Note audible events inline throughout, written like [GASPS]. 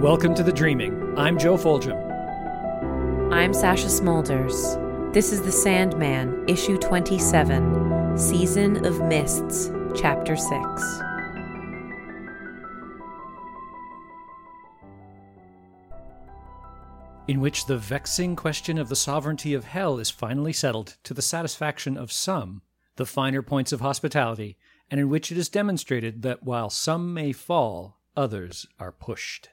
Welcome to The Dreaming. I'm Joe Foljam. I'm Sasha Smulders. This is The Sandman, Issue 27, Season of Mists, Chapter 6. In which the vexing question of the sovereignty of hell is finally settled to the satisfaction of some, the finer points of hospitality, and in which it is demonstrated that while some may fall, others are pushed.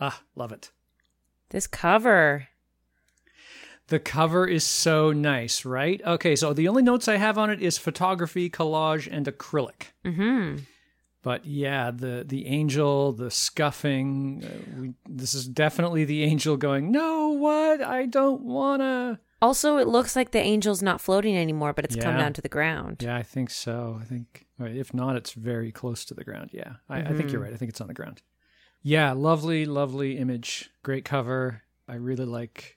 Ah, love it. This cover. The cover is so nice, right? Okay, so the only notes I have on it is photography, collage, and acrylic. hmm But yeah, the the angel, the scuffing. Uh, we, this is definitely the angel going. No, what? I don't wanna. Also, it looks like the angel's not floating anymore, but it's come down to the ground. Yeah, I think so. I think if not, it's very close to the ground. Yeah, I, I think you're right. I think it's on the ground. Yeah, lovely, lovely image. Great cover. I really like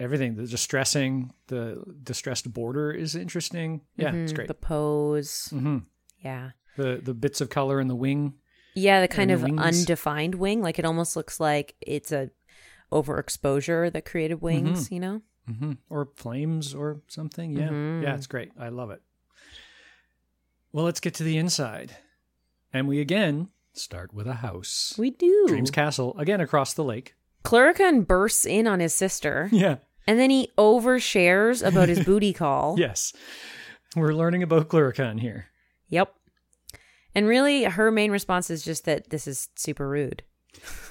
everything. The distressing, the distressed border is interesting. Yeah, it's Mhm, great. The pose. hmm Yeah. The the bits of color in the wing. Yeah, the kind of undefined wing. Like it almost looks like it's a overexposure that created wings, Mm-hmm. you know? hmm Or flames or something. Yeah. Mhm. Yeah, it's great. I love it. Well, let's get to the inside. And we again start with a house. We do. Dreams Castle, again across the lake. Cluracan bursts in on his sister, Yeah. and then he overshares about his booty [LAUGHS] call. Yes. We're learning about Cluracan here. Yep. And really, her main response is just that this is super rude.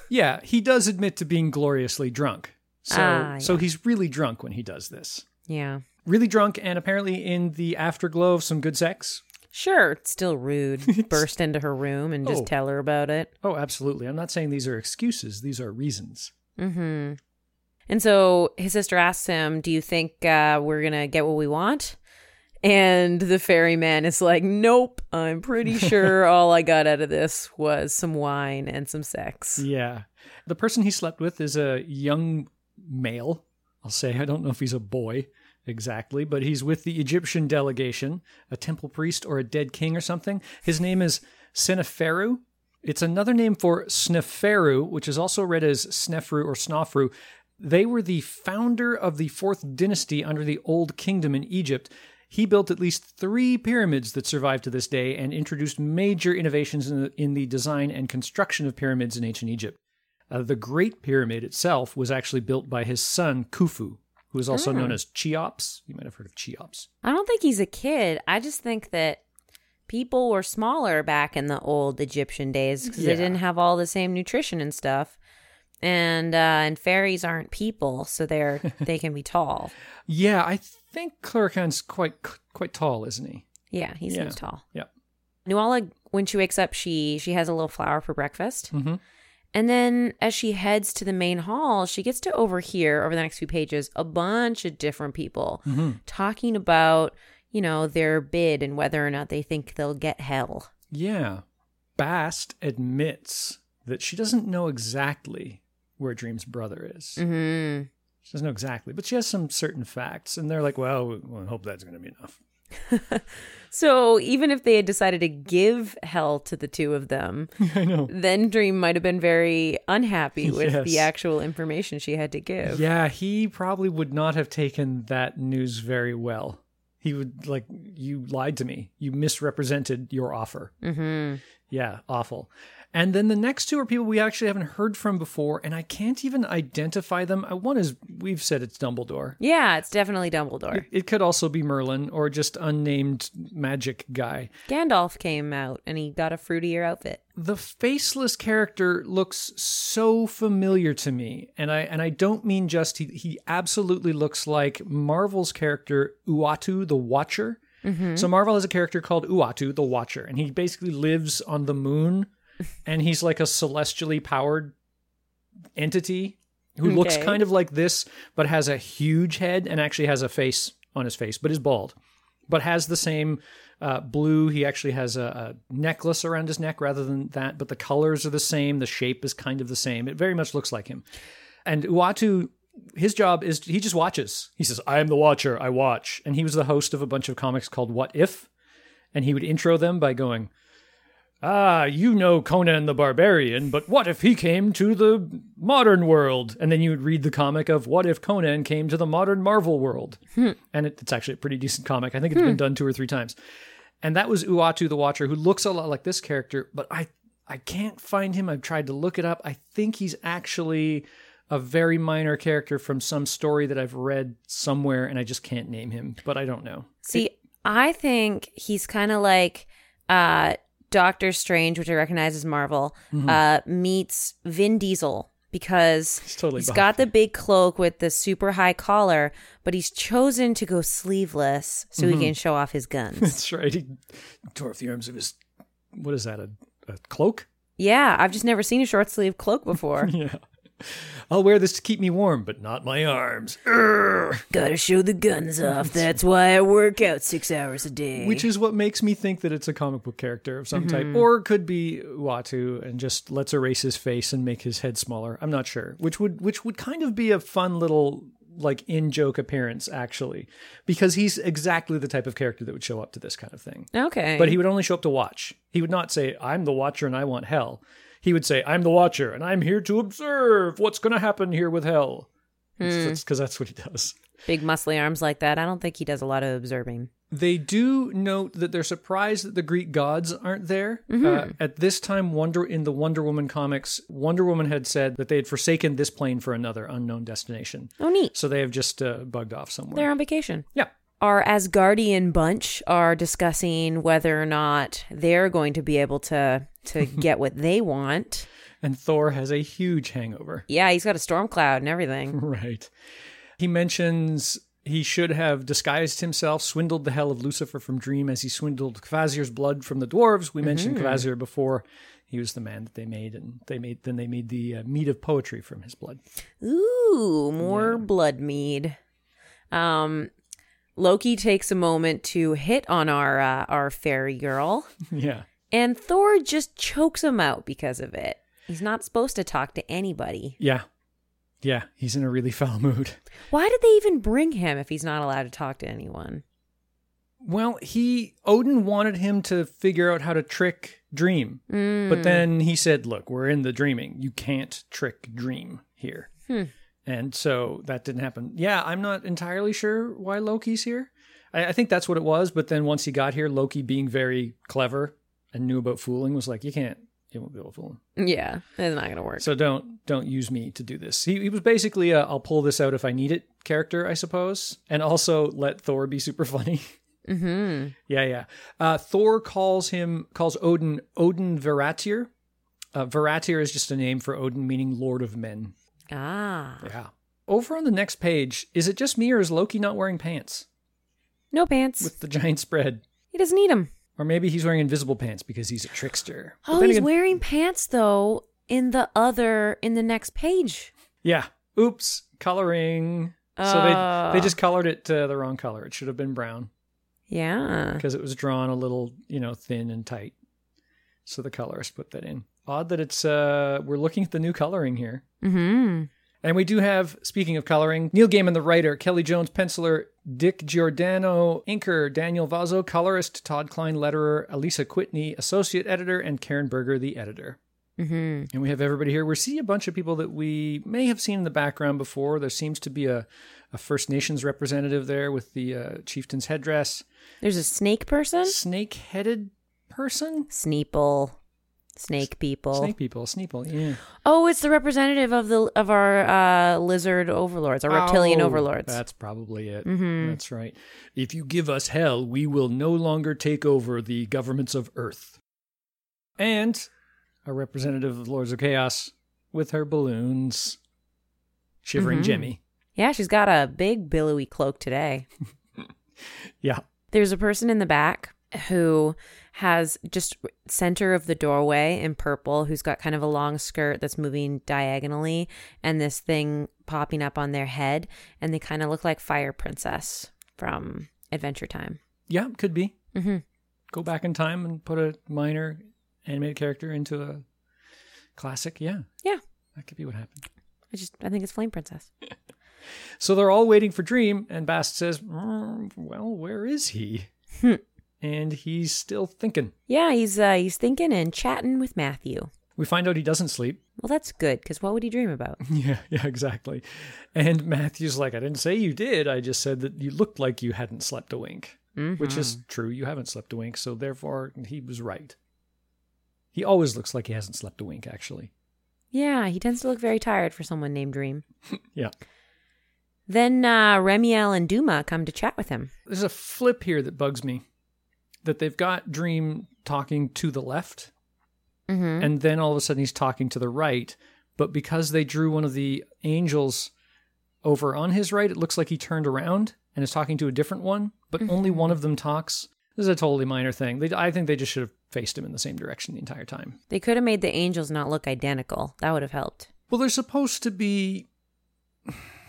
Yeah, he does admit to being gloriously drunk. So Ah, so he's really drunk when he does this. Yeah. Really drunk and apparently in the afterglow of some good sex. Sure, it's still rude. [LAUGHS] Burst into her room and just Oh. tell her about it. Oh, absolutely. I'm not saying these are excuses, these are reasons. Mm-hmm. And so his sister asks him, Do you think uh, we're going to get what we want? And the ferryman is like, Nope, I'm pretty [LAUGHS] sure all I got out of this was some wine and some sex. Yeah. The person he slept with is a young male. I'll say, I don't know if he's a boy exactly, but he's with the Egyptian delegation, a temple priest or a dead king or something. His name is Seneferu. It's another name for Sneferu, which is also read as Snefru or Snofru. They were the founder of the fourth dynasty under the Old Kingdom in Egypt. He built at least three pyramids that survive to this day and introduced major innovations in the, in the design and construction of pyramids in ancient Egypt. Uh, the Great Pyramid itself was actually built by his son Khufu, who is also known as Cheops. You might have heard of Cheops. I don't think he's a kid. I just think that people were smaller back in the old Egyptian days because Yeah. they didn't have all the same nutrition and stuff. And uh, and fairies aren't people, so they're [LAUGHS] they can be tall. Yeah, I think Cluracan's quite quite tall, isn't he? Yeah, he Yeah. seems tall. Yeah. Nuala, when she wakes up, she she has a little flower for breakfast, Mhm. And then as she heads to the main hall, she gets to overhear over the next few pages a bunch of different people Mm-hmm. talking about you know their bid and whether or not they think they'll get hell. Yeah. Bast admits that she doesn't know exactly where Dream's brother is. hmm She doesn't know exactly, but she has some certain facts, and they're like, "Well, we we hope that's going to be enough." [LAUGHS] So even if they had decided to give hell to the two of them, [LAUGHS] I know. then Dream might have been very unhappy with Yes. the actual information she had to give. Yeah, he probably would not have taken that news very well. He would like, "You lied to me. You misrepresented your offer." hmm Yeah, awful. And then the next two are people we actually haven't heard from before, and I can't even identify them. Uh, One is we've said it's Dumbledore. Yeah, it's definitely Dumbledore. It, it could also be Merlin or just unnamed magic guy. Gandalf came out and he got a fruitier outfit. The faceless character looks so familiar to me, and I and I don't mean just he. He absolutely looks like Marvel's character Uatu the Watcher. So Marvel has a character called Uatu the Watcher, and he basically lives on the moon, and he's like a celestially powered entity who looks kind of like this, but has a huge head and actually has a face on his face, but is bald, but has the same uh, blue. He actually has a, a necklace around his neck rather than that, but the colors are the same. The shape is kind of the same. It very much looks like him. And Uatu, his job is he just watches. He says, "I am the Watcher. I watch." And he was the host of a bunch of comics called What If, and he would intro them by going, ah, you know Conan the Barbarian, but what if he came to the modern world? And then you would read the comic of what if Conan came to the modern Marvel world? And it, it's actually a pretty decent comic. I think it's been done two or three times. And that was Uatu the Watcher, who looks a lot like this character, but I I can't find him. I've tried to look it up. I think he's actually a very minor character from some story that I've read somewhere, and I just can't name him, but I don't know. See, I think he's kind of like uh, Doctor Strange, which I recognize as Marvel, uh, meets Vin Diesel because He's totally he's buff. got the big cloak with the super high collar, but he's chosen to go sleeveless so he can show off his [LAUGHS] guns. That's right. He tore off the arms of his. What is that? A, a cloak? yeah, I've just never seen a short sleeve cloak [LAUGHS] before. Yeah. I'll wear this to keep me warm, but not my arms. Urgh. Gotta show the guns off. That's why I work out six hours a day. Which is what makes me think that it's a comic book character of some Mm-hmm. type, or could be Uatu and just let's erase his face and make his head smaller. I'm not sure. Which would which would kind of be a fun little like in joke appearance actually, because he's exactly the type of character that would show up to this kind of thing. okay. But he would only show up to watch. He would not say, I'm the watcher and I want hell. He would say, I'm the watcher and I'm here to observe what's going to happen here with hell. Because that's what he does. Big muscly arms like that. I don't think he does a lot of observing. They do note that they're surprised that the Greek gods aren't there. Uh, at this time, Wonder in the Wonder Woman comics, Wonder Woman had said that they had forsaken this plane for another unknown destination. Oh, neat. So they have just uh, bugged off somewhere. They're on vacation. yeah. Our Asgardian bunch are discussing whether or not they're going to be able to to [LAUGHS] get what they want. And Thor has a huge hangover. Yeah, he's got a storm cloud and everything. [LAUGHS] Right. He mentions he should have disguised himself, swindled the hell of Lucifer from Dream as he swindled Kvasir's blood from the dwarves. We mentioned Kvasir before. He was the man that they made, and they made then they made the uh, mead of poetry from his blood. Ooh, more blood mead. Um, Loki takes a moment to hit on our uh, our fairy girl, [LAUGHS] yeah. and Thor just chokes him out because of it. He's not supposed to talk to anybody. Yeah. Yeah. He's in a really foul mood. Why did they even bring him if he's not allowed to talk to anyone? Well, he Odin wanted him to figure out how to trick Dream. But then he said, "Look, we're in the dreaming. You can't trick Dream here." And so that didn't happen. Yeah, I'm not entirely sure why Loki's here. I, I think that's what it was. But then once he got here, Loki, being very clever and knew about fooling, was like, "You can't. You won't be able to fool him. Yeah, it's not gonna work. So don't don't use me to do this." He, he was basically, a, "I'll pull this out if I need it" character, I suppose, and also let Thor be super [LAUGHS] funny. mm-hmm. Yeah, yeah. Uh, Thor calls him calls Odin Odin Veratyr. Uh, Veratyr is just a name for Odin, meaning Lord of Men. Ah, Yeah. Over on the next page, is it just me or is Loki not wearing pants no pants. with the giant spread? he doesn't need them. Or maybe he's wearing invisible pants because he's a trickster. Oh, he's again- wearing pants though. In the other, in the next page. Yeah. Oops. Coloring. So they they just colored it uh, the wrong color. It should have been brown Yeah. because it was drawn a little, you know, thin and tight. So the colorist put that in. Odd that it's uh we're looking at the new coloring here. Mm-hmm. And we do have, speaking of coloring, Neil Gaiman, the writer, Kelly Jones, penciler, Dick Giordano, inker, Daniel Vozzo, colorist, Todd Klein, letterer, Alisa Kwitney, associate editor, and Karen Berger, the editor. Mm-hmm. And we have everybody here. We see a bunch of people that we may have seen in the background before. There seems to be a, a First Nations representative there with the uh, chieftain's headdress. There's a snake person. Snake headed person? Sneeple. Snake people. Snake people, Sneeple, yeah. Oh, it's the representative of the of our uh, lizard overlords, our reptilian Oh, overlords. That's probably it. Mhm. That's right. If you give us hell, we will no longer take over the governments of Earth. And a representative of the Lords of Chaos with her balloons, shivering Mhm. Jemmy. Yeah, she's got a big billowy cloak today. [LAUGHS] Yeah. There's a person in the back who has just center of the doorway in purple who's got kind of a long skirt that's moving diagonally and this thing popping up on their head and they kind of look like Fire Princess from Adventure Time. Yeah, could be. Mm-hmm. Go back in time and put a minor animated character into a classic. Yeah. Yeah. That could be what happened. I just I think it's Flame Princess. [LAUGHS] So they're all waiting for Dream, and Bast says, "Mm, Well, where is he? And he's still thinking. Yeah, he's uh, he's thinking and chatting with Matthew. We find out he doesn't sleep. Well, that's good because what would he dream about? [LAUGHS] Yeah, yeah, exactly. And Matthew's like, I didn't say you did. I just said that you looked like you hadn't slept a wink, which is true. You haven't slept a wink, so therefore he was right. He always looks like he hasn't slept a wink, actually. Yeah, he tends to look very tired for someone named Dream. [LAUGHS] Yeah. Then uh, Remiel and Duma come to chat with him. There's a flip here that bugs me that they've got Dream talking to the left, Mm-hmm. and then all of a sudden he's talking to the right. But because they drew one of the angels over on his right, it looks like he turned around and is talking to a different one, but only one of them talks. This is a totally minor thing. They, I think they just should have faced him in the same direction the entire time. They could have made the angels not look identical. That would have helped. Well, they're supposed to be.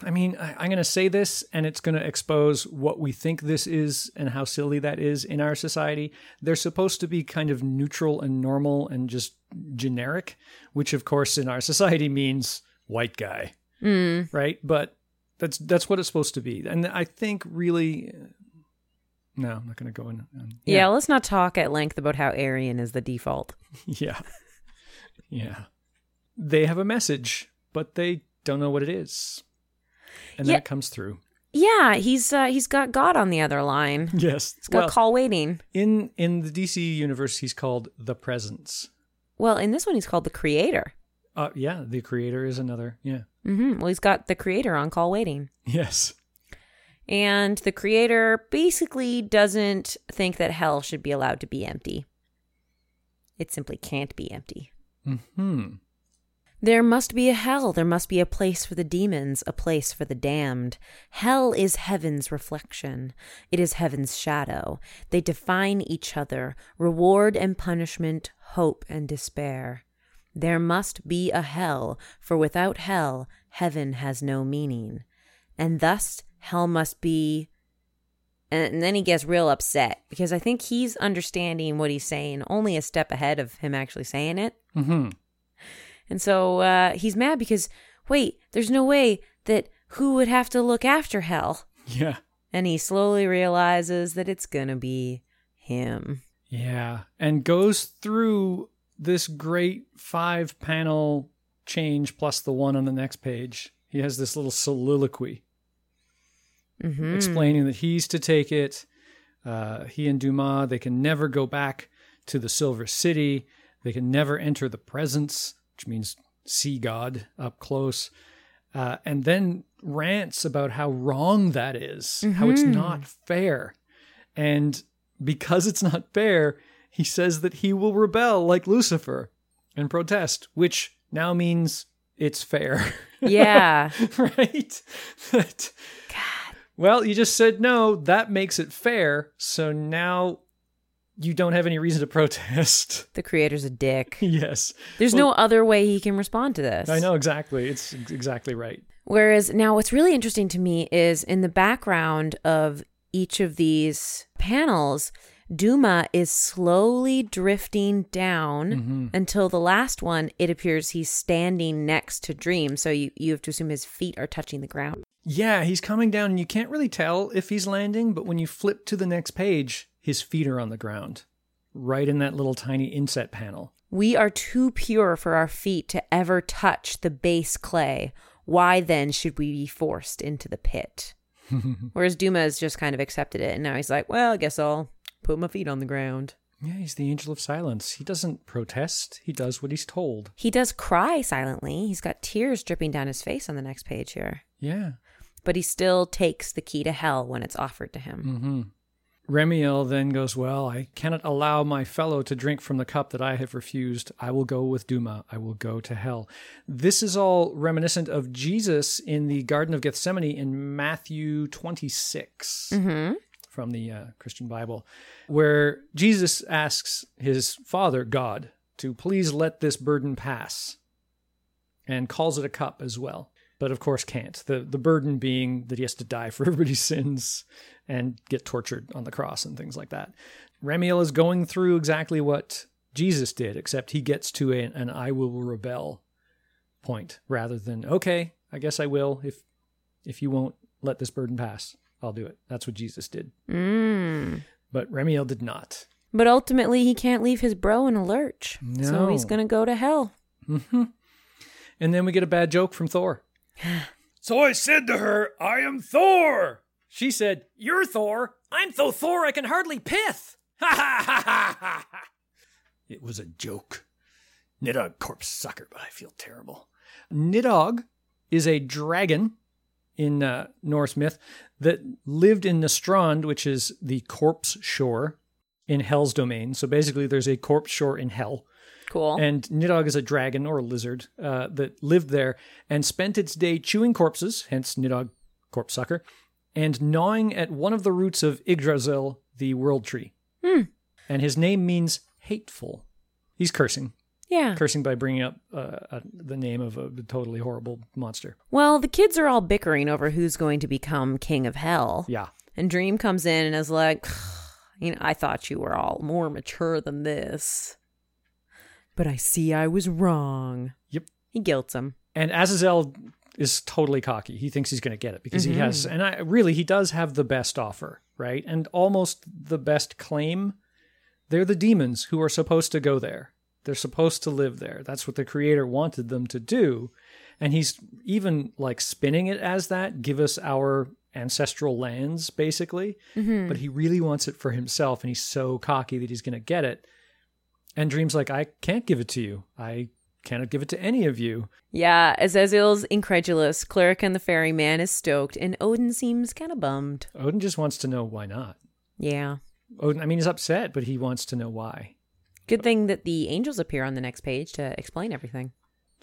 I mean, I, I'm going to say this, and it's going to expose what we think this is and how silly that is in our society. They're supposed to be kind of neutral and normal and just generic, which, of course, in our society means white guy, Mm. right? But that's that's what it's supposed to be, and I think really. No, I'm not going to go in. um, Yeah. let's not talk at length about how Aryan is the default. [LAUGHS] Yeah. Yeah. They have a message, but they don't know what it is. And Yeah. that comes through. Yeah, he's uh, he's got God on the other line. [LAUGHS] Yes. He's got Well, call waiting. in in the DC universe he's called the Presence. Well, in this one, he's called the Creator. Uh yeah, the creator is another. Yeah. hmm Well, he's got the Creator on call waiting. Yes. And the creator basically doesn't think that hell should be allowed to be empty. It simply can't be empty. Mhm. There must be a hell. There must be a place for the demons, a place for the damned. Hell is heaven's reflection. It is heaven's shadow. They define each other reward and punishment, hope and despair. There must be a hell, for without hell, heaven has no meaning. And thus, hell must be. And then he gets real upset because I think he's understanding what he's saying only a step ahead of him actually saying it. Mhm. And so uh, he's mad because, wait, there's no way that who would have to look after hell? Yeah. And he slowly realizes that it's going to be him. Yeah. And goes through this great five panel change plus the one on the next page. He has this little soliloquy hmm explaining that he's to take it. Uh, he and Dumas, they can never go back to the Silver City. They can never enter the presence, which means see God up close. Uh, and then rants about how wrong that is, how it's not fair. And because it's not fair, he says that he will rebel like Lucifer and protest, which now means it's fair. [LAUGHS] Yeah. right? [LAUGHS] But- well, you just said no. That makes it fair. So now you don't have any reason to [LAUGHS] protest. the creator's a dick. [LAUGHS] yes. There's Well- no other way he can respond to this. I know exactly. It's exactly right. Whereas now, what's really interesting to me is in the background of each of these panels, Duma is slowly drifting down Mm-hmm. until the last one, it appears he's standing next to Dream. So you, you have to assume his feet are touching the ground. Yeah, he's coming down and you can't really tell if he's landing, but when you flip to the next page, his feet are on the ground, right in that little tiny inset panel. We are too pure for our feet to ever touch the base clay. Why then should we be forced into the pit? [LAUGHS] Whereas Duma has just kind of accepted it, and now he's like, well, I guess I'll put my feet on the ground. Yeah, he's the angel of silence. He doesn't protest, he does what he's told. He does cry silently. He's got tears dripping down his face on the next page here. Yeah. But he still takes the key to hell when it's offered to him. Mm-hmm. Remiel then goes, Well, I cannot allow my fellow to drink from the cup that I have refused. I will go with Duma. I will go to hell. This is all reminiscent of Jesus in the Garden of Gethsemane in Matthew 26 Mm-hmm. from the uh, Christian Bible, where Jesus asks his Father, God, to please let this burden pass and calls it a cup as well. But of course can't. The the burden being that he has to die for everybody's sins and get tortured on the cross and things like that. Remiel is going through exactly what Jesus did, except he gets to a, an I will rebel point rather than, okay, I guess I will if if you won't let this burden pass. I'll do it. That's what Jesus did. Mm. But Remiel did not. But ultimately, he can't leave his bro in a lurch. So he's going to go to hell. And then we get a bad joke from Thor. [SIGHS] so I said to her, I am Thor. She said, You're Thor. I'm so Thor I can hardly pith. Ha ha ha ha ha. It was a joke. Nidhogg corpse sucker, but I feel terrible. Nidhogg is a dragon in uh, Norse myth that lived in Nastrond, which is the corpse shore in Hell's domain. So basically, there's a corpse shore in Hell. Cool. And Nidhogg is a dragon or a lizard uh, that lived there and spent its day chewing corpses, hence Nidhogg, corpse sucker, and gnawing at one of the roots of Yggdrasil, the world tree. And his name means hateful. He's cursing, yeah. cursing by bringing up uh, uh, the name of a totally horrible monster. Well, the kids are all bickering over who's going to become king of hell. Yeah. And Dream comes in and is like, you know, I thought you were all more mature than this. But I see I was wrong. Yep. He guilts him. And Azazel is totally cocky. He thinks he's going to get it because he has, mm-hmm. and I really, he does have the best offer, right? And almost the best claim. They're the demons who are supposed to go there. They're supposed to live there. That's what the creator wanted them to do. And he's even like spinning it as that, give us our ancestral lands, basically. Mm-hmm. But he really wants it for himself. And he's so cocky that he's going to get it. And Dream's like, I can't give it to you. I cannot give it to any of you. Yeah, Azazel's incredulous. Cluracan the ferryman is stoked, and Odin seems kind of bummed. Odin just wants to know why not. Yeah. Odin, I mean, he's upset, but he wants to know why. Good thing that the angels appear on the next page to explain everything.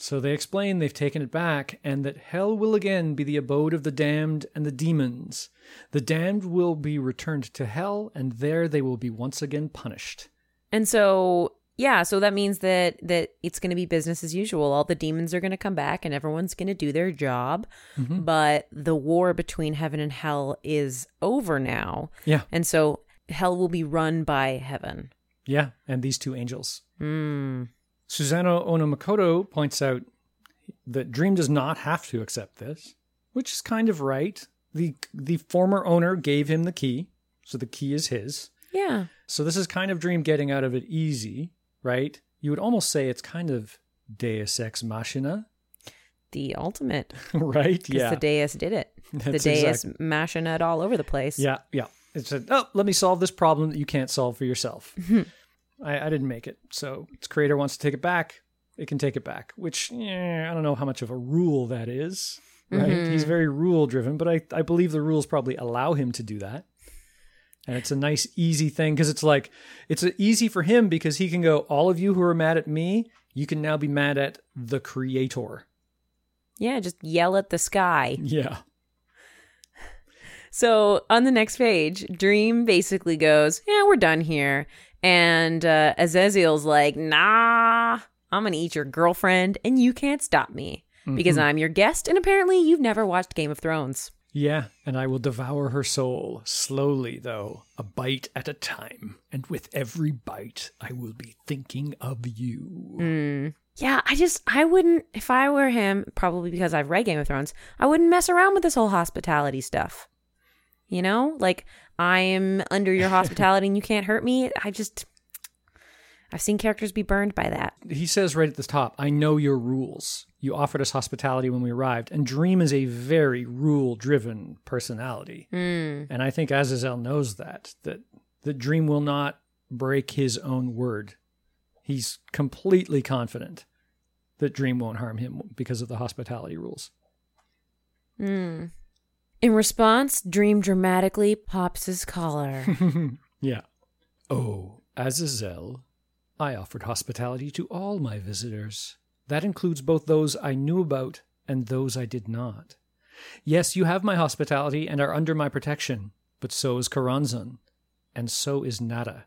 So they explain they've taken it back and that hell will again be the abode of the damned and the demons. The damned will be returned to hell, and there they will be once again punished. And so, yeah, so that means that that it's going to be business as usual. All the demons are going to come back and everyone's going to do their job. But the war between heaven and hell is over now. Yeah, And so hell will be run by heaven. yeah, and these two angels. Hmm. Susano-o-no-Mikoto points out that Dream does not have to accept this, which is kind of right. The the former owner gave him the key, so the key is his. Yeah. So this is kind of Dream getting out of it easy, right? You would almost say it's kind of Deus Ex Machina, [LAUGHS] The ultimate. right? Because Yeah. the Deus did it. [LAUGHS] the Deus exact- mashing it all over the place. Yeah, yeah. It said, oh, let me solve this problem that you can't solve for yourself. I, I didn't make it. So its creator wants to take it back. It can take it back, which eh, I don't know how much of a rule that is, right? He's very rule driven, but I, I believe the rules probably allow him to do that. And it's a nice, easy thing because it's like, it's easy for him because he can go, all of you who are mad at me, you can now be mad at the creator. Yeah, just yell at the sky. Yeah. So on the next page, Dream basically goes, "Yeah, we're done here," and uh, Azazel's like, "Nah, I'm gonna eat your girlfriend, and you can't stop me because I'm your guest, and apparently you've never watched Game of Thrones." Yeah, and I will devour her soul, slowly though, a bite at a time. And with every bite, I will be thinking of you. Hmm. Yeah, I just I wouldn't if I were him, probably because I've read Game of Thrones, I wouldn't mess around with this whole hospitality stuff. You know, like I am under your [LAUGHS] hospitality and you can't hurt me. I just I've seen characters be burned by that. He says right at the top, I know your rules. You offered us hospitality when we arrived. And Dream is a very rule driven personality. Hmm. And I think Azazel knows that, that, that Dream will not break his own word. He's completely confident that Dream won't harm him because of the hospitality rules. Hmm. In response, Dream dramatically pops his collar. [LAUGHS] Yeah. Oh, Azazel, I offered hospitality to all my visitors. That includes both those I knew about and those I did not. Yes, you have my hospitality and are under my protection, but so is Choronzon, and so is Nada,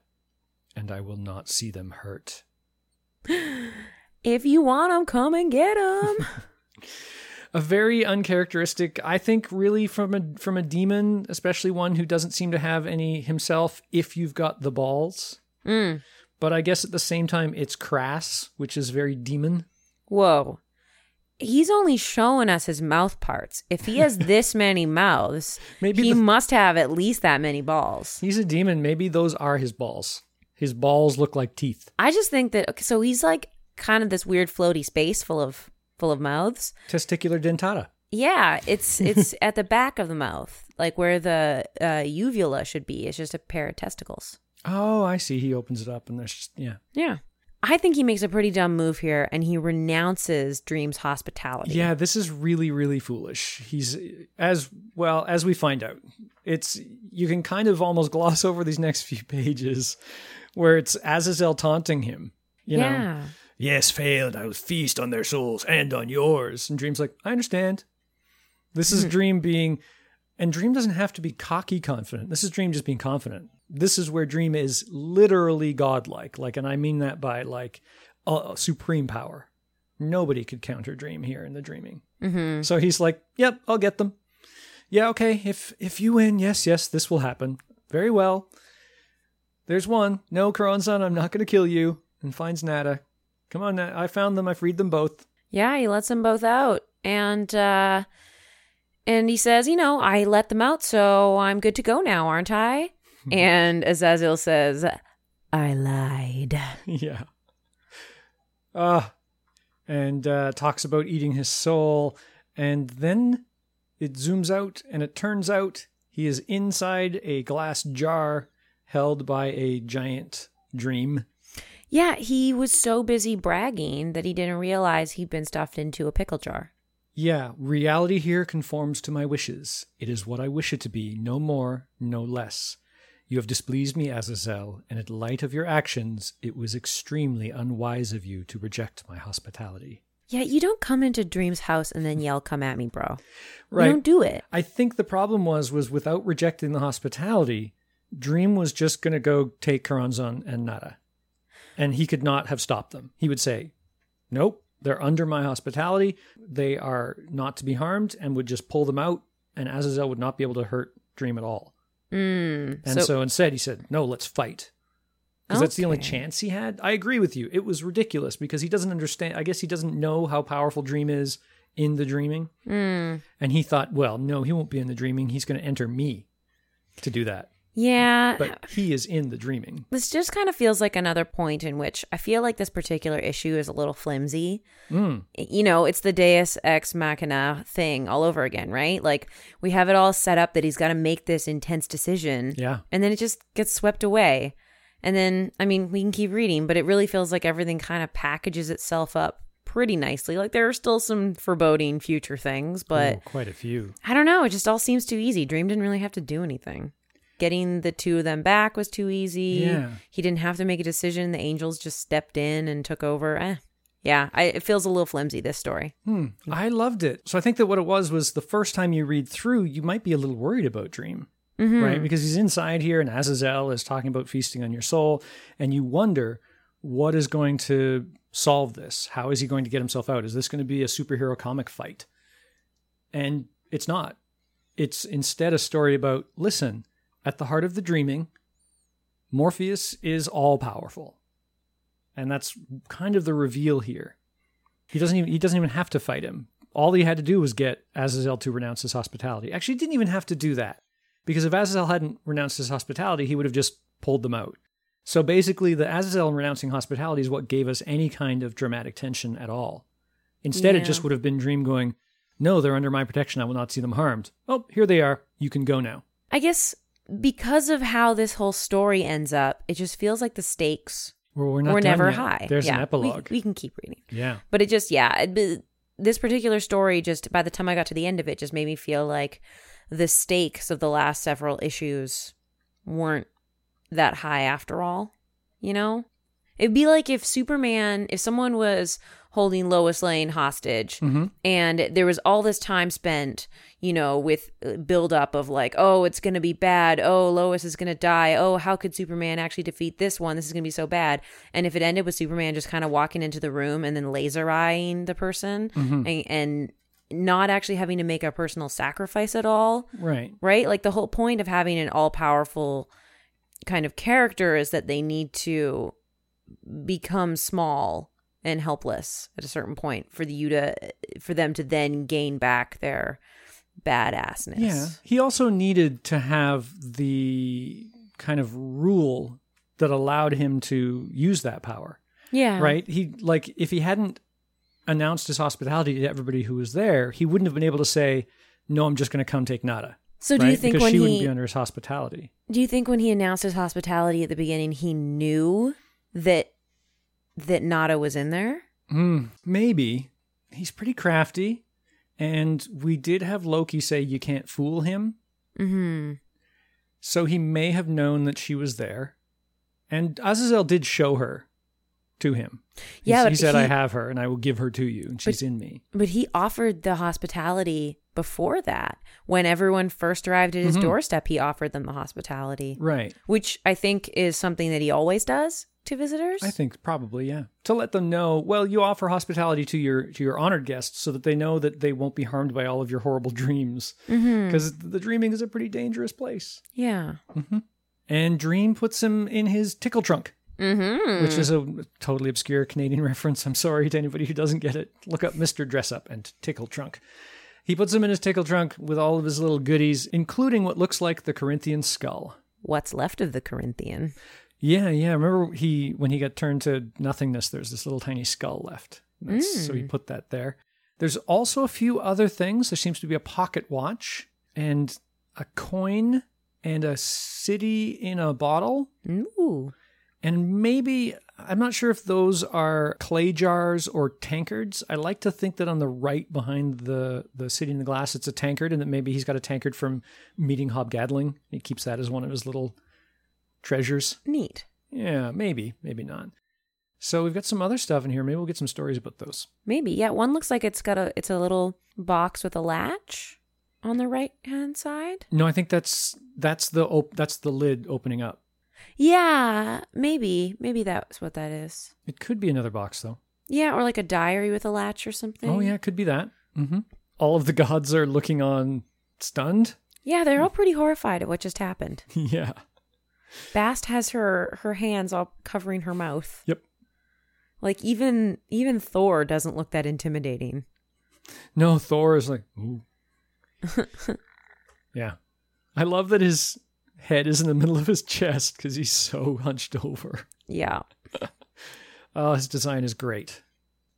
and I will not see them hurt. if you want them, come and get them. [LAUGHS] [LAUGHS] A very uncharacteristic, I think, really from a from a demon, especially one who doesn't seem to have any himself. If you've got the balls, mm. but I guess at the same time, it's crass, which is very demon. Whoa. he's only showing us his mouth parts. If he has [LAUGHS] this many mouths, Maybe he the- must have at least that many balls. He's a demon. Maybe those are his balls. His balls look like teeth. I just think that okay, so he's like kind of this weird floaty space full of full of mouths. Testicular dentata. Yeah, it's [LAUGHS] it's at the back of the mouth, like where the uh, uvula should be. It's just a pair of testicles. Oh, I see. He opens it up and there's just, yeah. Yeah. I think he makes a pretty dumb move here and he renounces Dream's hospitality. Yeah, this is really, really foolish. He's as well as we find out. It's you can kind of almost gloss over these next few [LAUGHS] pages where it's Azazel taunting him. You know, yeah. yes, failed. I will feast on their souls and on yours. And Dream's like, I understand. This is hmm. Dream being, and Dream doesn't have to be cocky confident. This is Dream just being confident. This is where Dream is literally godlike. Like, and I mean that by like uh, supreme power. Nobody could counter Dream here in the dreaming. Mm-hmm. So he's like, "Yep, I'll get them. Yeah, okay. If if you win, yes, yes, this will happen. Very well. There's one. No, Choronzon, I'm not going to kill you." And finds Nada. Come on, Nada. I found them. I freed them both. Yeah, he lets them both out. And uh and he says, you know, I let them out, so I'm good to go now, aren't I? [LAUGHS] and Azazel says, I lied. yeah. Uh and uh, talks about eating his soul, and then it zooms out, and it turns out he is inside a glass jar held by a giant dream. Yeah, he was so busy bragging that he didn't realize he'd been stuffed into a pickle jar. Yeah, reality here conforms to my wishes. It is what I wish it to be, no more, no less. You have displeased me, Azazel, and in light of your actions, it was extremely unwise of you to reject my hospitality. Yeah, you don't come into Dream's house and then yell, "Come at me, bro." Right. You don't do it. I think the problem was was without rejecting the hospitality, Dream was just going to go take Choronzon and Nada. And he could not have stopped them. He would say, "Nope, they're under my hospitality. They are not to be harmed," and would just pull them out. And Azazel would not be able to hurt Dream at all. Mm. And so, instead, he said, "No, let's fight." Because that's the only chance he had. I agree with you. It was ridiculous because he doesn't understand. I guess he doesn't know how powerful Dream is in the dreaming. Mm. And he thought, well, no, he won't be in the dreaming. He's going to enter me to do that. Yeah, But he is in the dreaming. This just kind of feels like another point in which I feel like this particular issue is a little flimsy. Mm. You know, it's the Deus Ex Machina thing all over again, right? Like we have it all set up that he's got to make this intense decision, Yeah. and then it just gets swept away. And then, I mean, we can keep reading, but it really feels like everything kind of packages itself up pretty nicely. Like there are still some foreboding future things, but Oh, quite a few. I don't know. It just all seems too easy. Dream didn't really have to do anything. Getting the two of them back was too easy. Yeah. He didn't have to make a decision. The angels just stepped in and took over. Eh. Yeah, I, it feels a little flimsy, this story. Hmm. I loved it. So I think that what it was was the first time you read through, you might be a little worried about Dream, Mm-hmm. right? Because he's inside here and Azazel is talking about feasting on your soul. And you wonder what is going to solve this? How is he going to get himself out? Is this going to be a superhero comic fight? And it's not. It's instead a story about listen, at the heart of the dreaming, Morpheus is all powerful. And that's kind of the reveal here. He doesn't even he doesn't even have to fight him. All he had to do was get Azazel to renounce his hospitality. Actually, he didn't even have to do that. Because if Azazel hadn't renounced his hospitality, he would have just pulled them out. So basically, the Azazel renouncing hospitality is what gave us any kind of dramatic tension at all. Instead, Yeah. it just would have been Dream going, No, they're under my protection. I will not see them harmed. Oh, here they are. You can go now. I guess because of how this whole story ends up, it just feels like the stakes Well, we're never yet. high. There's Yeah, an epilogue. We, can keep reading. yeah. But it just, yeah, it, this particular story just, by the time I got to the end of it, just made me feel like the stakes of the last several issues weren't that high after all, you know? It'd be like if Superman, if someone was holding Lois Lane hostage Mhm. and there was all this time spent, you know, with build up of like, oh, it's going to be bad. Oh, Lois is going to die. Oh, how could Superman actually defeat this one? This is going to be so bad. And if it ended with Superman just kind of walking into the room and then laser eyeing the person Mm-hmm. and, and not actually having to make a personal sacrifice at all, Right. right? Like the whole point of having an all powerful kind of character is that they need to become small and helpless at a certain point for the you to for them to then gain back their badassness. Yeah. He also needed to have the kind of rule that allowed him to use that power. Yeah. Right? He like if he hadn't announced his hospitality to everybody who was there, he wouldn't have been able to say, "No, I'm just going to come take Nada." So do right? you think because when she wouldn't be under his hospitality. do you think when he announced his hospitality at the beginning he knew that that Nada was in there? Hmm, maybe he's pretty crafty, and we did have Loki say you can't fool him, Mm-hmm. so he may have known that she was there, and Azazel did show her to him. Yeah, he, but said, "I have her, and I will give her to you, and she's in me." But he offered the hospitality before that. When everyone first arrived at his Mhm. doorstep, he offered them the hospitality, Right. which I think is something that he always does to visitors. I think probably yeah. To let them know, well, you offer hospitality to your to your honored guests so that they know that they won't be harmed by all of your horrible dreams because the dreaming is a pretty dangerous place. Yeah. And Dream puts him in his tickle trunk, Mm-hmm. which is a totally obscure Canadian [LAUGHS] reference. I'm sorry to anybody who doesn't get it. Look up Mr. Dressup and Tickle Trunk. He puts him in his tickle trunk with all of his little goodies, including what looks like the Corinthian skull. What's left of the Corinthian? Yeah, yeah. Remember he when he got turned to nothingness, there's this little tiny skull left. That's, So he mm. put that there. There's also a few other things. There seems to be a pocket watch and a coin and a city in a bottle. Ooh. And maybe I'm not sure if those are clay jars or tankards. I like to think that on the right behind the the city in the glass, it's a tankard, and that maybe he's got a tankard from meeting Hob Hobgadling. He keeps that as one of his little treasures. Neat. Yeah, maybe, maybe not. So we've got some other stuff in here. Maybe we'll get some stories about those. Maybe. Yeah. One looks like it's got a it's a little box with a latch on the right hand side. No, I think that's that's the op- that's the lid opening up. Yeah. Maybe. Maybe that's what that is. It could be another box though. Yeah, or like a diary with a latch or something. Oh yeah, it could be that. hmm All of the gods are looking on, stunned. Yeah, they're all pretty horrified at what just happened. [LAUGHS] yeah. Bast has her her hands all covering her mouth. Yep. Like even even Thor doesn't look that intimidating. No, Thor is like, ooh. [LAUGHS] yeah. I love that his head is in the middle of his chest because he's so hunched over. Yeah. [LAUGHS] Oh, his design is great.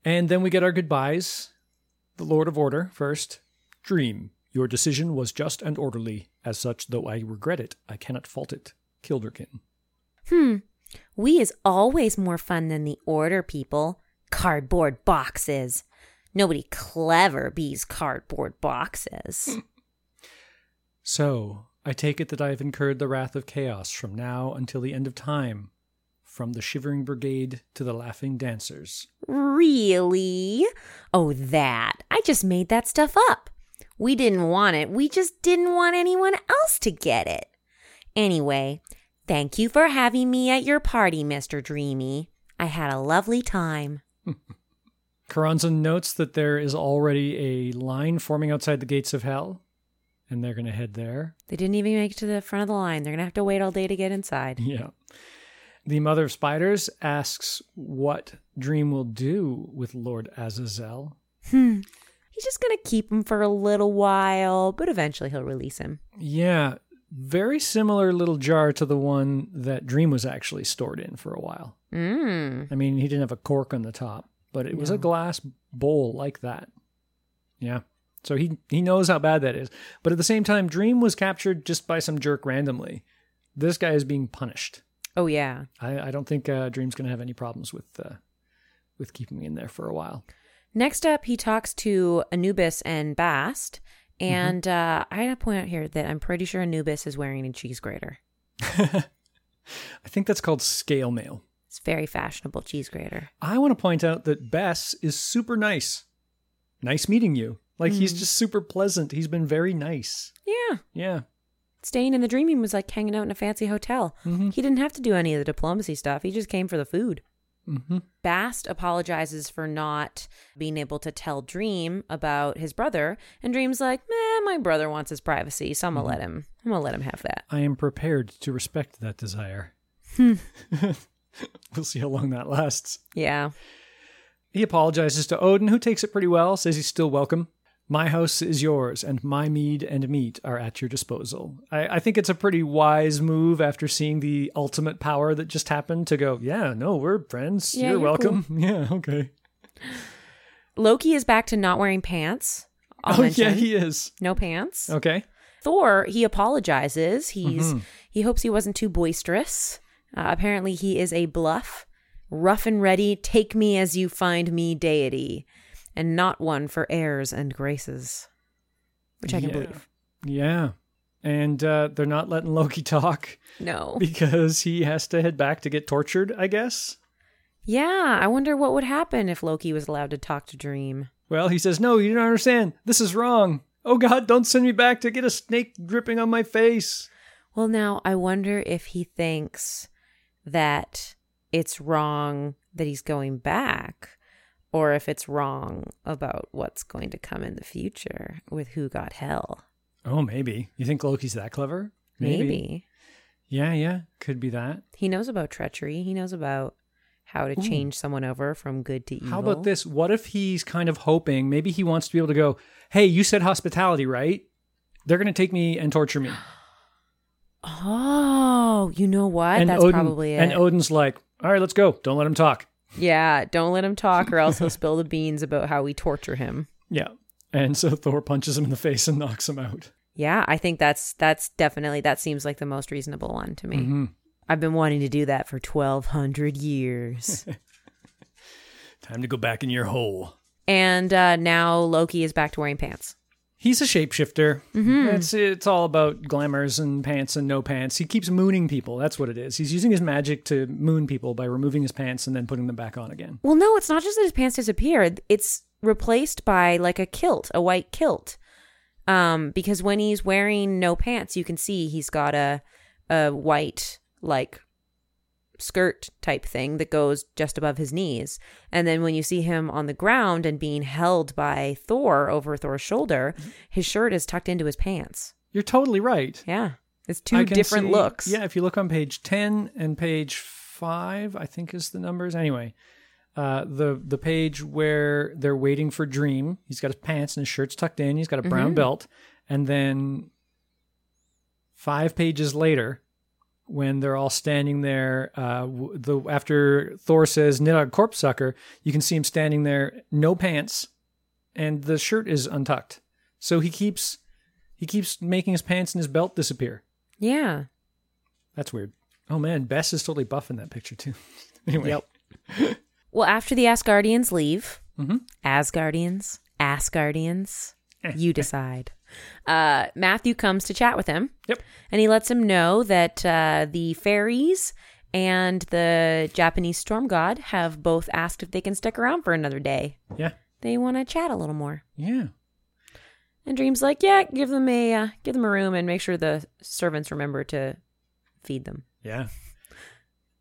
And then we get our goodbyes. The Lord of Order first. Dream, your decision was just and orderly. As such, though I regret it, I cannot fault it. Kilderkin. Hmm. We is always more fun than the order people. Cardboard boxes. Nobody clever bees cardboard boxes. [LAUGHS] So, I take it that I have incurred the wrath of chaos from now until the end of time, from the Shivering Brigade to the Laughing Dancers. really? Oh, that. I just made that stuff up. We didn't want it. We just didn't want anyone else to get it. Anyway, thank you for having me at your party, Mr. Dreamy. I had a lovely time. [LAUGHS] Karanza notes that there is already a line forming outside the gates of hell, and they're going to head there. They didn't even make it to the front of the line. They're going to have to wait all day to get inside. [LAUGHS] Yeah. The Mother of Spiders asks what Dream will do with Lord Azazel. Hmm. He's just going to keep him for a little while, but eventually he'll release him. Yeah, very similar little jar to the one that Dream was actually stored in for a while. Mm. I mean, he didn't have a cork on the top, but it was a glass bowl like that. Yeah. So he he knows how bad that is. But at the same time, Dream was captured just by some jerk randomly. This guy is being punished. Oh, yeah. I, I don't think uh, Dream's going to have any problems with uh, with keeping me in there for a while. Next up, he talks to Anubis and Bast. And uh, I gotta point out here that I'm pretty sure Anubis is wearing a cheese grater. [LAUGHS] I think that's called scale mail. It's very fashionable cheese grater. I want to point out that Bes is super nice. Nice meeting you. Like he's Mm. just super pleasant. He's been very nice. Yeah. Yeah. Staying in the dreaming was like hanging out in a fancy hotel. Mhm. He didn't have to do any of the diplomacy stuff. He just came for the food. Hmm Bast apologizes for not being able to tell Dream about his brother, and Dream's like, "Man, my brother wants his privacy, so I'm gonna let him. I'm gonna let him have that." I am prepared to respect that desire. [LAUGHS] We'll see how long that lasts. Yeah. He apologizes to Odin, who takes it pretty well, says he's still welcome. My house is yours, and my mead and meat are at your disposal. I, I think it's a pretty wise move after seeing the ultimate power that just happened to go, yeah, no, we're friends. Yeah, you're, you're welcome. [LAUGHS] Yeah, okay. Loki is back to not wearing pants. I'll oh, mention. yeah, he is. no pants. Okay. Thor, he apologizes. He's Mhm. he hopes he wasn't too boisterous. Uh, apparently, he is a bluff, rough and ready, take me as you find me deity, and not one for airs and graces, which I can Yeah. believe. Yeah. And uh, they're not letting Loki [LAUGHS] talk No. because he has to head back to get tortured, I guess. Yeah, I wonder what would happen if Loki was allowed to talk to Dream. Well, he says, No, you don't understand. This is wrong. Oh, God, don't send me back to get a snake dripping on my face. Well, now I wonder if he thinks that it's wrong that he's going back, or if it's wrong about what's going to come in the future with who got hell. Oh, maybe. You think Loki's that clever? Maybe. Yeah, yeah. Could be that. He knows about treachery. He knows about how to Ooh. change someone over from good to evil. How about this? What if he's kind of hoping, maybe he wants to be able to go, Hey, you said hospitality, right? They're going to take me and torture me. [GASPS] Oh, you know what? and That's Odin, probably it. And Odin's like, All right, let's go. Don't let him talk. Yeah, don't let him talk or else he'll [LAUGHS] spill the beans about how we torture him. Yeah. And so Thor punches him in the face and knocks him out. Yeah, I think that's that's definitely that seems like the most reasonable one to me. Mhm. I've been wanting to do that for 1200 years. [LAUGHS] Time to go back in your hole. and uh, now Loki is back to wearing pants. He's a shapeshifter. Mm-hmm. It's it's all about glamours and pants and no pants. He keeps mooning people. That's what it is. He's using his magic to moon people by removing his pants and then putting them back on again. Well, no, it's not just that his pants disappeared. It's replaced by like a kilt, a white kilt. Um, because when he's wearing no pants, you can see he's got a a white like skirt type thing that goes just above his knees. And then when you see him on the ground and being held by Thor over Thor's shoulder, his shirt is tucked into his pants. You're totally right. Yeah. It's two different see- looks. Yeah, if you look on page 10 and page 5, I think is the numbers. Anyway, uh, the the page where they're waiting for Dream, he's got his pants and his shirt's tucked in, he's got a brown Mhm. belt, and then 5 pages later when they're all standing there uh, the after Thor says Nidhogg corpse sucker, you can see him standing there no pants and the shirt is untucked. So he keeps he keeps making his pants and his belt disappear. Yeah. That's weird. Oh man, Bes is totally buff in that picture too. [LAUGHS] anyway, Yep. Well, after the Asgardians leave, mm-hmm. Asgardians, Asgardians, you decide. Uh, Matthew comes to chat with him. Yep. And he lets him know that uh, the fairies and the Japanese storm god have both asked if they can stick around for another day. yeah, They want to chat a little more. yeah. And Dream's like, yeah, give them a uh, give them a room and make sure the servants remember to feed them. Yeah.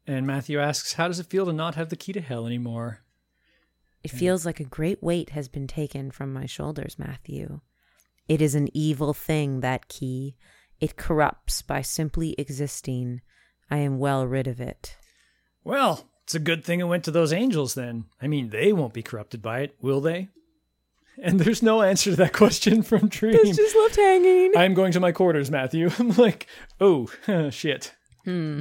And Matthew asks, How does it feel to not have the key to hell anymore? It feels like a great weight has been taken from my shoulders, Matthew. It is an evil thing, that key. It corrupts by simply existing. I am well rid of it. Well, it's a good thing it went to those angels then. I mean, they won't be corrupted by it, will they? And there's no answer to that question from [LAUGHS] Dream. It's just left hanging. I'm going to my quarters, Matthew. [LAUGHS] I'm like, oh, [LAUGHS] shit. Hmm.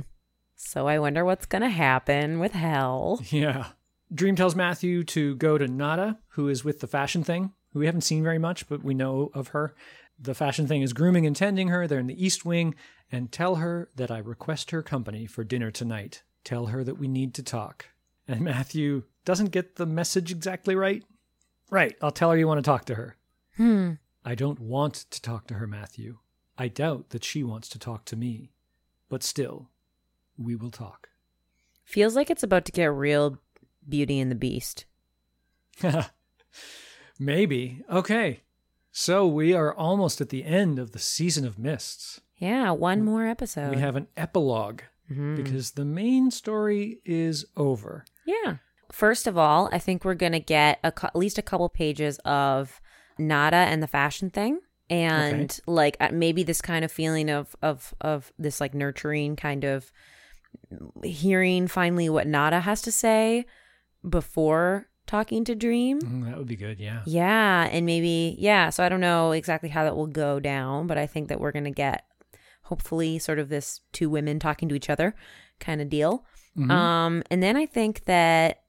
So I wonder what's going to happen with hell. Yeah. Dream tells Matthew to go to Nada, who is with the fashion thing, who we haven't seen very much, but we know of her. The fashion thing is grooming and tending her. They're in the East Wing, and tell her that I request her company for dinner tonight. Tell her that we need to talk. And [LAUGHS] Matthew doesn't get the message exactly right. Right, I'll tell her you want to talk to her. Hmm. I don't want to talk to her, Matthew. I doubt that she wants to talk to me. But still, we will talk. Feels like it's about to get real Beauty and the Beast. [LAUGHS] Maybe. Okay. So we are almost at the end of the season of mists. Yeah, one more episode. We have an epilogue Mhm. because the main story is over. Yeah. First of all, I think we're going to get a, at least a couple pages of Nada and the fashion thing. And like uh, maybe this kind of feeling of of of this like nurturing kind of hearing finally what Nada has to say before talking to Dream. Mm, that would be good. Yeah. Yeah, and maybe yeah. So I don't know exactly how that will go down, but I think that we're gonna get hopefully sort of this two women talking to each other kind of deal. Mhm. Um, and then I think that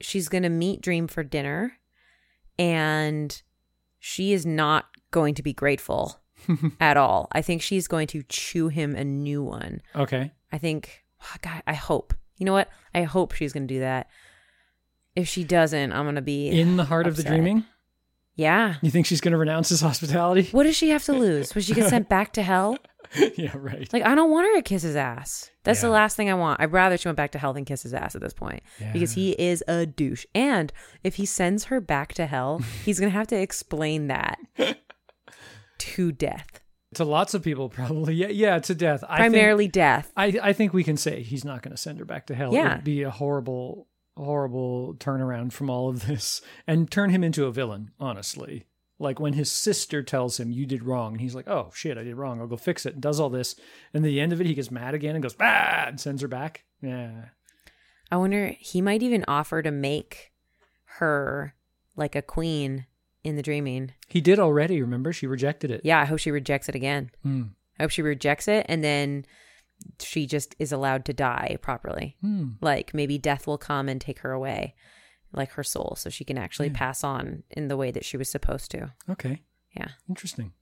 she's gonna meet Dream for dinner, and she is not going to be grateful [LAUGHS] at all. I think she's going to chew him a new one. okay. I think, oh, God, I hope. You know what? I hope she's going to do that. If she doesn't, I'm going to be In the heart of the dreaming, Yeah. you think she's going to renounce his hospitality? What does she have to lose? Was she get sent back to hell? [LAUGHS] yeah. Right. Like, I don't want her to kiss his ass. That's the last thing I want. I'd rather she went back to hell than kiss his ass at this point because he is a douche. And if he sends her back to hell, [LAUGHS] he's going to have to explain that [LAUGHS] to death, to lots of people, probably. Yeah. Yeah. To death. I think- primarily death. I, I think we can say he's not going to send her back to hell. Yeah. It'd be a horrible, horrible turnaround from all of this and turn him into a villain, honestly. Like when his sister tells him, You did wrong. And he's like, Oh, shit, I did wrong. I'll go fix it. And does all this. And at the end of it, he gets mad again and goes, Ah, and sends her back. Yeah. I wonder, he might even offer to make her like a queen in the dreaming. He did already, remember? She rejected it. Yeah, I hope she rejects it again. Hmm. I hope she rejects it and then she just is allowed to die properly. Hmm. Like maybe death will come and take her away, like her soul, so she can actually Yeah. pass on in the way that she was supposed to. Okay. Yeah. Interesting.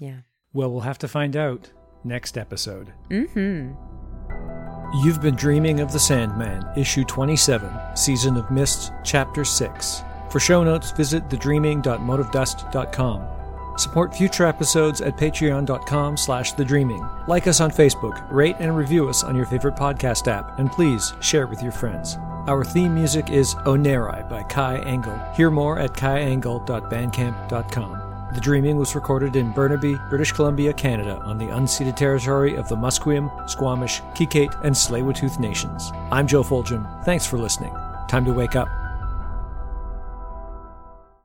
Yeah. Well, we'll have to find out next episode. Mm-hmm. You've been dreaming of The Sandman, issue 27, Season of Mist, chapter 6. For show notes, visit thedreaming.motivedust.com. Support future episodes at patreon.com slash thedreaming. Like us on Facebook, rate and review us on your favorite podcast app, and please share with your friends. Our theme music is Onerai by Kai Engel. Hear more at kaiengel.bandcamp.com. The Dreaming was recorded in Burnaby, British Columbia, Canada, on the unceded territory of the Musqueam, Squamish, Kikate, and Tsleil-Waututh nations. I'm Joe Foljam. Thanks for listening. Time to wake up.